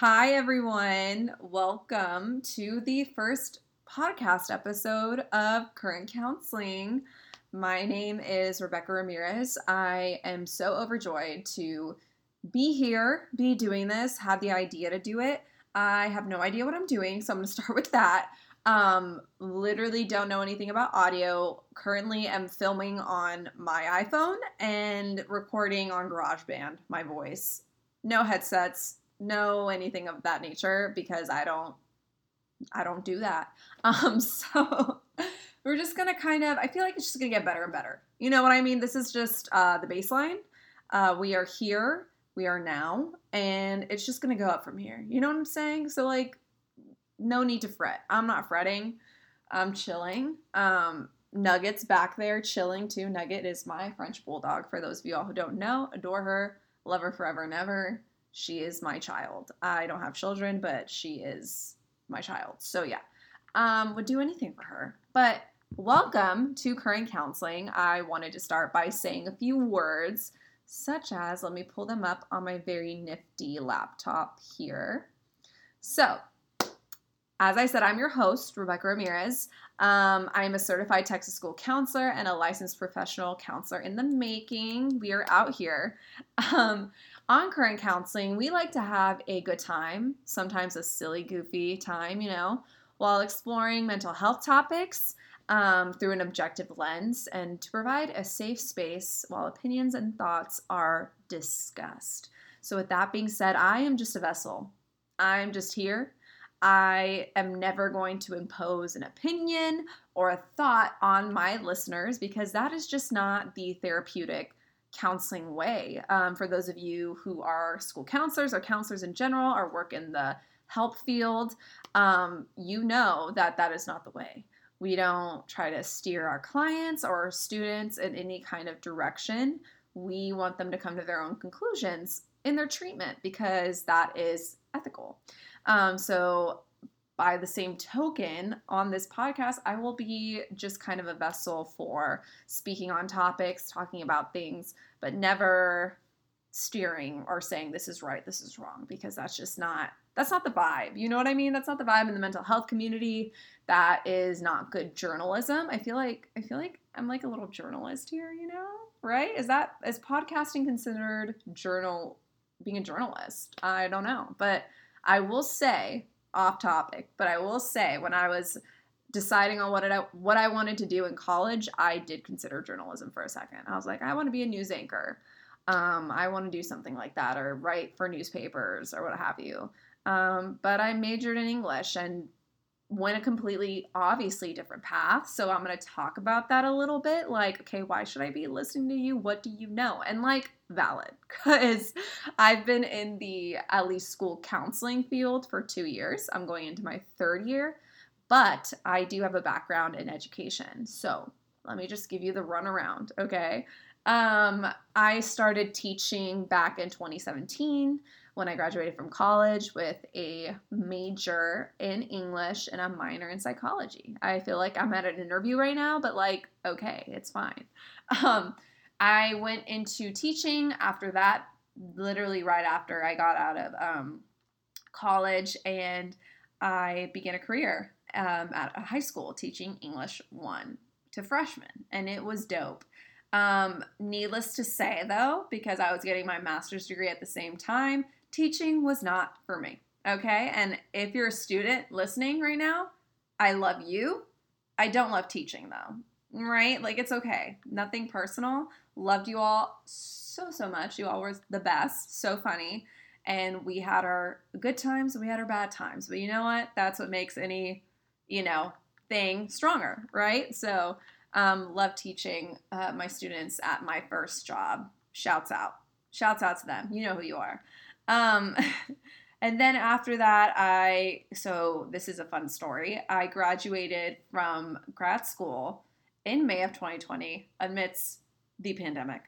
Hi, everyone. Welcome to the first podcast episode of Current Counseling. My name is Rebecca Ramirez. I am so overjoyed to be here, be doing this, had the idea to do it. I have no idea what I'm doing, so I'm going to start with that. Um, literally don't know anything about audio. Currently am filming on my iPhone and recording on GarageBand my voice. No headsets, no anything of that nature because I don't I don't do that. Um so we're just gonna kind of I feel like it's just gonna get better and better. You know what I mean? This is just uh the baseline. Uh we are here, we are now, and it's just gonna go up from here. You know what I'm saying? So like no need to fret. I'm not fretting. I'm chilling. Um, Nugget's back there chilling too. Nugget is my French bulldog. For those of you all who don't know, adore her, love her forever and ever. She is my child. I don't have children, but she is my child. So yeah, um, would do anything for her. But welcome to current counseling. I wanted to start by saying a few words, such as let me pull them up on my very nifty laptop here. So as I said, I'm your host, Rebecca Ramirez. Um, I'm a certified Texas school counselor and a licensed professional counselor in the making. We are out here. Um, on current counseling, we like to have a good time, sometimes a silly, goofy time, you know, while exploring mental health topics um, through an objective lens and to provide a safe space while opinions and thoughts are discussed. So, with that being said, I am just a vessel. I'm just here I am never going to impose an opinion or a thought on my listeners because that is just not the therapeutic counseling way. Um, for those of you who are school counselors or counselors in general or work in the help field, um, you know that that is not the way. We don't try to steer our clients or our students in any kind of direction. We want them to come to their own conclusions in their treatment because that is ethical. Um, so, by the same token, on this podcast, I will be just kind of a vessel for speaking on topics, talking about things, but never steering or saying this is right, this is wrong, because that's just not that's not the vibe. You know what I mean? That's not the vibe in the mental health community. That is not good journalism. I feel like I feel like I'm like a little journalist here, you know? Right? Is that is podcasting considered journal being a journalist? I don't know. But I will say, off topic, but I will say when I was deciding on what it, what I wanted to do in college, I did consider journalism for a second. I was like, I want to be a news anchor. Um, I want to do something like that or write for newspapers or what have you. Um, but I majored in English and went a completely obviously different path. So I'm going to talk about that a little bit. Like, okay, why should I be listening to you? What do you know? And like, valid because I've been in the at least school counseling field for two years. I'm going into my third year, but I do have a background in education. So let me just give you the runaround, okay? Um, I started teaching back in 2017 when I graduated from college with a major in English and a minor in psychology. I feel like I'm at an interview right now, but like, okay, it's fine. Um, I went into teaching after that, literally right after I got out of um, college, and I began a career um, at a high school teaching English 1 to freshmen, and it was dope. Um, needless to say, though, because I was getting my master's degree at the same time, teaching was not for me. Okay. And if you're a student listening right now, I love you. I don't love teaching though. Right? Like it's okay. Nothing personal. Loved you all so, so much. You all were the best. So funny. And we had our good times we had our bad times. But you know what? That's what makes any, you know, thing stronger, right? So, um, love teaching uh, my students at my first job. Shouts out. Shouts out to them. You know who you are. Um, and then after that, I, so this is a fun story. I graduated from grad school in May of 2020 amidst the pandemic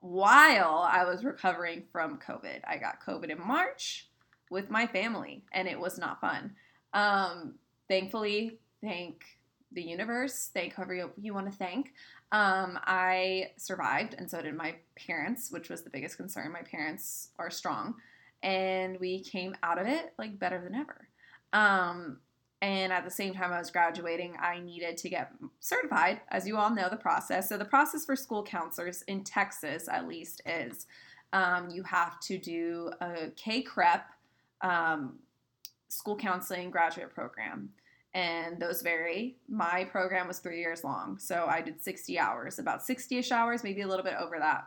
while I was recovering from COVID. I got COVID in March with my family, and it was not fun. Um, thankfully, thank the universe, thank whoever you, you want to thank. Um, I survived, and so did my parents, which was the biggest concern. My parents are strong and we came out of it like better than ever. Um, and at the same time I was graduating, I needed to get certified, as you all know the process. So, the process for school counselors in Texas, at least, is um, you have to do a CACREP um, school counseling graduate program. And those vary. My program was three years long. So, I did 60 hours, about 60 ish hours, maybe a little bit over that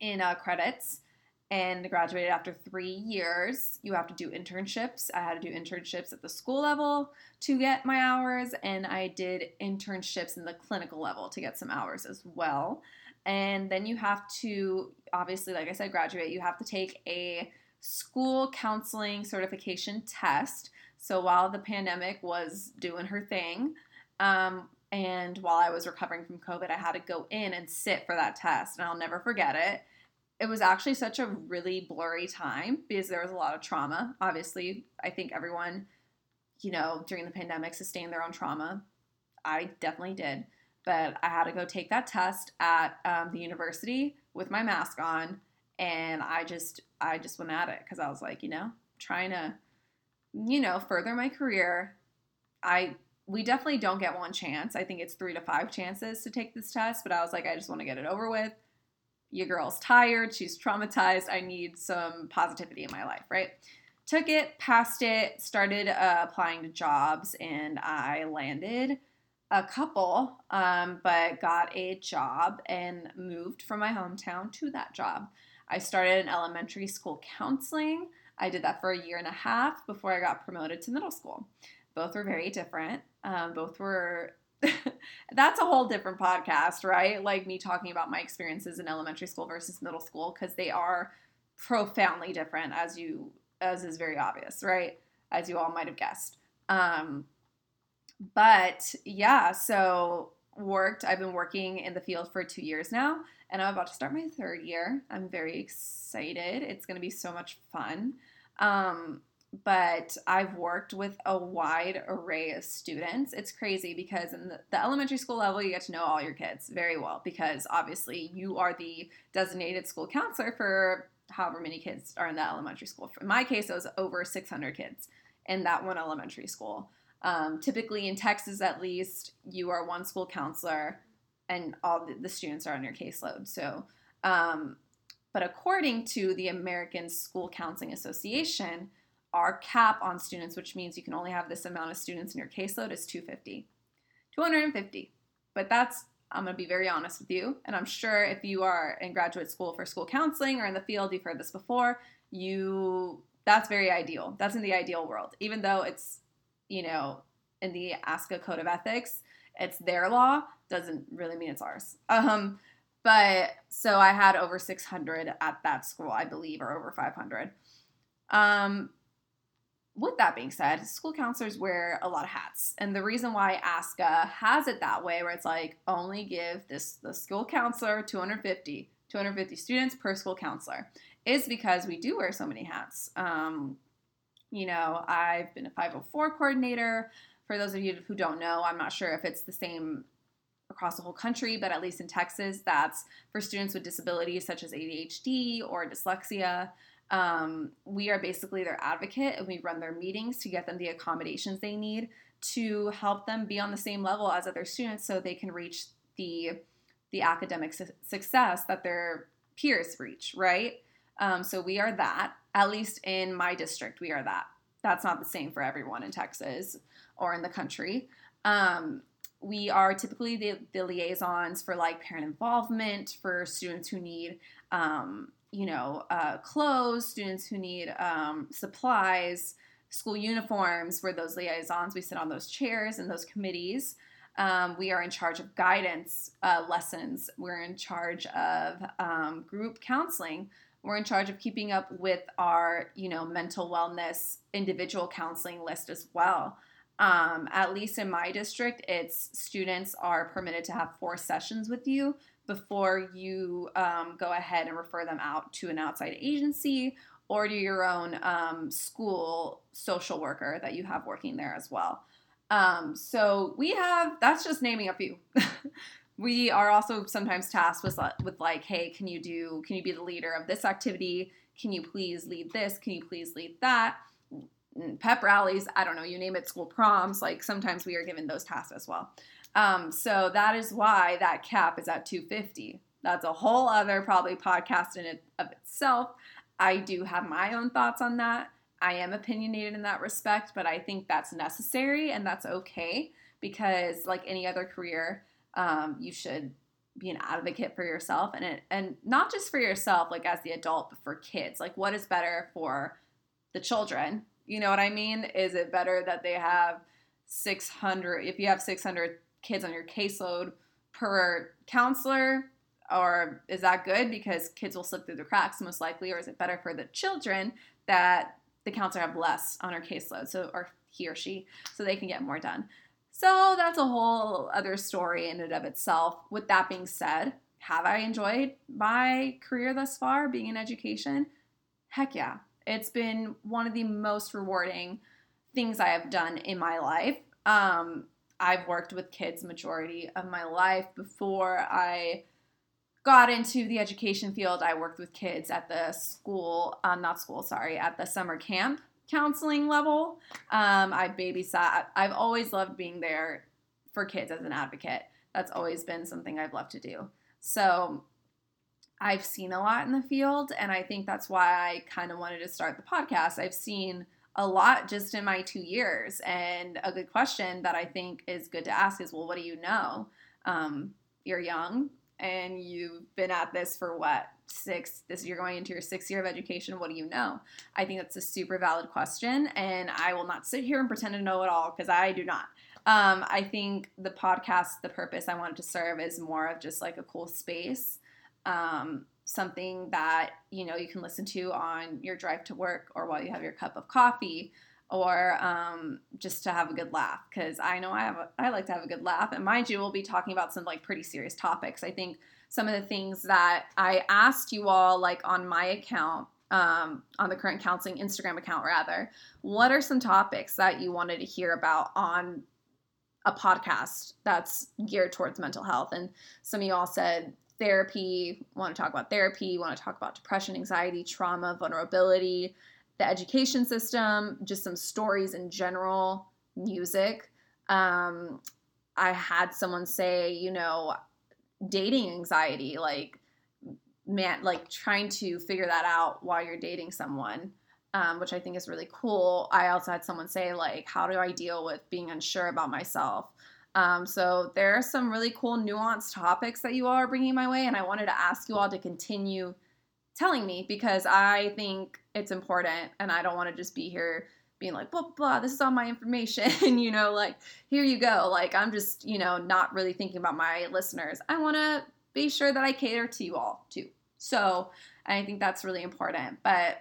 in uh, credits and graduated after three years. You have to do internships. I had to do internships at the school level to get my hours, and I did internships in the clinical level to get some hours as well. And then you have to, obviously, like I said, graduate. You have to take a school counseling certification test. So while the pandemic was doing her thing, um, and while I was recovering from COVID, I had to go in and sit for that test, and I'll never forget it it was actually such a really blurry time because there was a lot of trauma. Obviously, I think everyone, you know, during the pandemic sustained their own trauma. I definitely did. But I had to go take that test at um, the university with my mask on, and I just, I just went at it because I was like, you know, trying to, you know, further my career. I, we definitely don't get one chance. I think it's three to five chances to take this test, but I was like, I just want to get it over with your girl's tired, she's traumatized, I need some positivity in my life, right? Took it, passed it, started uh, applying to jobs, and I landed a couple, um, but got a job and moved from my hometown to that job. I started in elementary school counseling. I did that for a year and a half before I got promoted to middle school. Both were very different. Um, both were that's a whole different podcast, right? Like me talking about my experiences in elementary school versus middle school because they are profoundly different as you as is very obvious, right? As you all might have guessed. Um but yeah, so worked I've been working in the field for 2 years now and I'm about to start my third year. I'm very excited. It's going to be so much fun. Um but I've worked with a wide array of students. It's crazy because in the, the, elementary school level, you get to know all your kids very well because obviously you are the designated school counselor for however many kids are in that elementary school. In my case, it was over 600 kids in that one elementary school. Um, typically, in Texas at least, you are one school counselor and all the, the students are on your caseload. So, um, but according to the American School Counseling Association, our cap on students, which means you can only have this amount of students in your caseload, is 250. 250. But that's, I'm going to be very honest with you. And I'm sure if you are in graduate school for school counseling or in the field, you've heard this before, you, that's very ideal. That's in the ideal world. Even though it's, you know, in the ASCA Code of Ethics, it's their law, doesn't really mean it's ours. Um, but so I had over 600 at that school, I believe, or over 500. Um, with that being said, school counselors wear a lot of hats. And the reason why ASCA has it that way, where it's like only give this the school counselor 250, 250 students per school counselor, is because we do wear so many hats. Um, you know, I've been a 504 coordinator. For those of you who don't know, I'm not sure if it's the same across the whole country, but at least in Texas, that's for students with disabilities such as ADHD or dyslexia. Um, we are basically their advocate and we run their meetings to get them the accommodations they need to help them be on the same level as other students so they can reach the the academic su- success that their peers reach, right? Um, so we are that. At least in my district, we are that. That's not the same for everyone in Texas or in the country. Um, we are typically the, the, liaisons for like parent involvement for students who need um, you know, uh, clothes, students who need um, supplies, school uniforms. We're those liaisons. We sit on those chairs and those committees. Um, we are in charge of guidance uh, lessons. We're in charge of um, group counseling. We're in charge of keeping up with our, you know, mental wellness individual counseling list as well. Um, at least in my district, it's students are permitted to have four sessions with you before you um, go ahead and refer them out to an outside agency or to your own um, school social worker that you have working there as well. Um, so we have that's just naming a few. we are also sometimes tasked with with like, hey, can you do can you be the leader of this activity? can you please lead this? Can you please lead that? Pep rallies, I don't know, you name it, school proms, like sometimes we are given those tasks as well. Um, so that is why that cap is at 250. That's a whole other probably podcast in it of itself. I do have my own thoughts on that. I am opinionated in that respect, but I think that's necessary and that's okay because, like any other career, um, you should be an advocate for yourself and it, and not just for yourself, like as the adult, but for kids. Like, what is better for the children? You know what I mean? Is it better that they have 600? If you have 600 kids on your caseload per counselor, or is that good because kids will slip through the cracks most likely, or is it better for the children that the counselor have less on her caseload, so or he or she, so they can get more done. So that's a whole other story in and of itself. With that being said, have I enjoyed my career thus far, being in education? Heck yeah. It's been one of the most rewarding things I have done in my life. Um, I've worked with kids majority of my life before I got into the education field, I worked with kids at the school, um, not school, sorry, at the summer camp counseling level. Um, I babysat. I've always loved being there for kids as an advocate. That's always been something I've loved to do. So I've seen a lot in the field, and I think that's why I kind of wanted to start the podcast. I've seen a lot just in my two years, and a good question that I think is good to ask is, well, what do you know? Um, you're young and you've been at this for what six this you're going into your sixth year of education. What do you know? I think that's a super valid question and i will not sit here and pretend to know it all because i do not. Um, i think the podcast the purpose i wanted to serve is more of just like a cool space. Um, something that you know you can listen to on your drive to work or while you have your cup of coffee or um, just to have a good laugh. Because I know I have a, I like to have a good laugh. And mind you we'll be talking about some like pretty serious topics. I think some of the things that I asked you all like on my account um, on the current counseling Instagram account rather what are some topics that you wanted to hear about on a podcast that's geared towards mental health? And some of you all said therapy want to talk about therapy want to talk about depression anxiety trauma vulnerability the education system, just some stories in general, music. Um, I had someone say, you know, dating anxiety, like, man, like trying to figure that out while you're dating someone, um, which I think is really cool. I also had someone say, like, how do I deal with being unsure about myself? Um, so there are some really cool nuanced topics that you all are bringing my way, and I wanted to ask you all to continue telling me because I think it's important and I don't want to just be here being like, blah, blah, this is all my information, you know, like, here you go. Like, I'm just, you know, not really thinking about my listeners. I want to be sure that I cater to you all too. So I think that's really important. But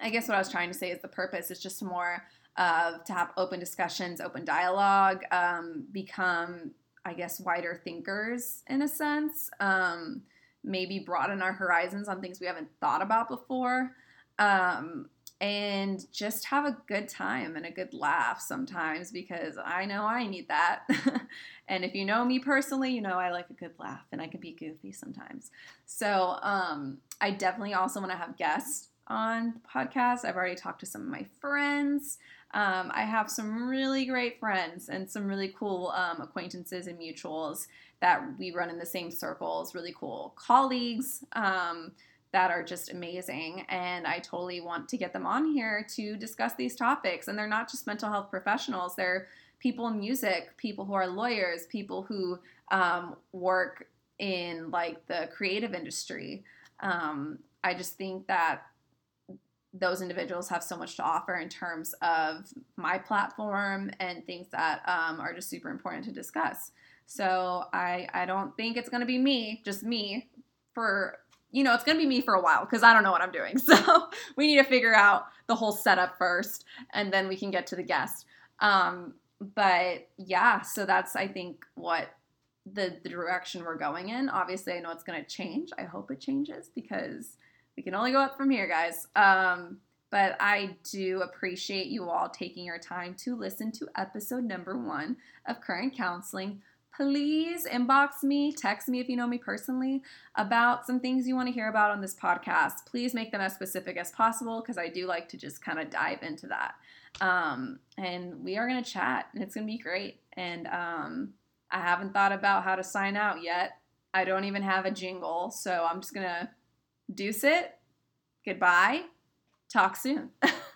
I guess what I was trying to say is the purpose is just more of to have open discussions, open dialogue, um, become, I guess, wider thinkers in a sense. Um, maybe broaden our horizons on things we haven't thought about before. Um, and just have a good time and a good laugh sometimes because I know I need that. and if you know me personally, you know I like a good laugh and I can be goofy sometimes. So um, I definitely also want to have guests on the podcast. I've already talked to some of my friends. Um, I have some really great friends and some really cool um, acquaintances and mutuals that we run in the same circles, really cool colleagues um, that are just amazing. And I totally want to get them on here to discuss these topics. And they're not just mental health professionals, they're people in music, people who are lawyers, people who um, work in like the creative industry. Um, I just think that those individuals have so much to offer in terms of my platform and things that um, are just super important to discuss. So I I don't think it's gonna be me, just me, for you know, it's gonna be me for a while because I don't know what I'm doing. So we need to figure out the whole setup first, and then we can get to the guest. Um, but yeah, so that's I think what the, the direction we're going in. Obviously, I know it's gonna change. I hope it changes because we can only go up from here, guys. Um, but I do appreciate you all taking your time to listen to episode number one of Current Counseling please inbox me, text me if you know me personally about some things you want to hear about on this podcast. Please make them as specific as possible because I do like to just kind of dive into that. Um, and we are going to chat, and it's going to be great. And um, I haven't thought about how to sign out yet. I don't even have a jingle, so I'm just going to deuce it. Goodbye. Talk soon.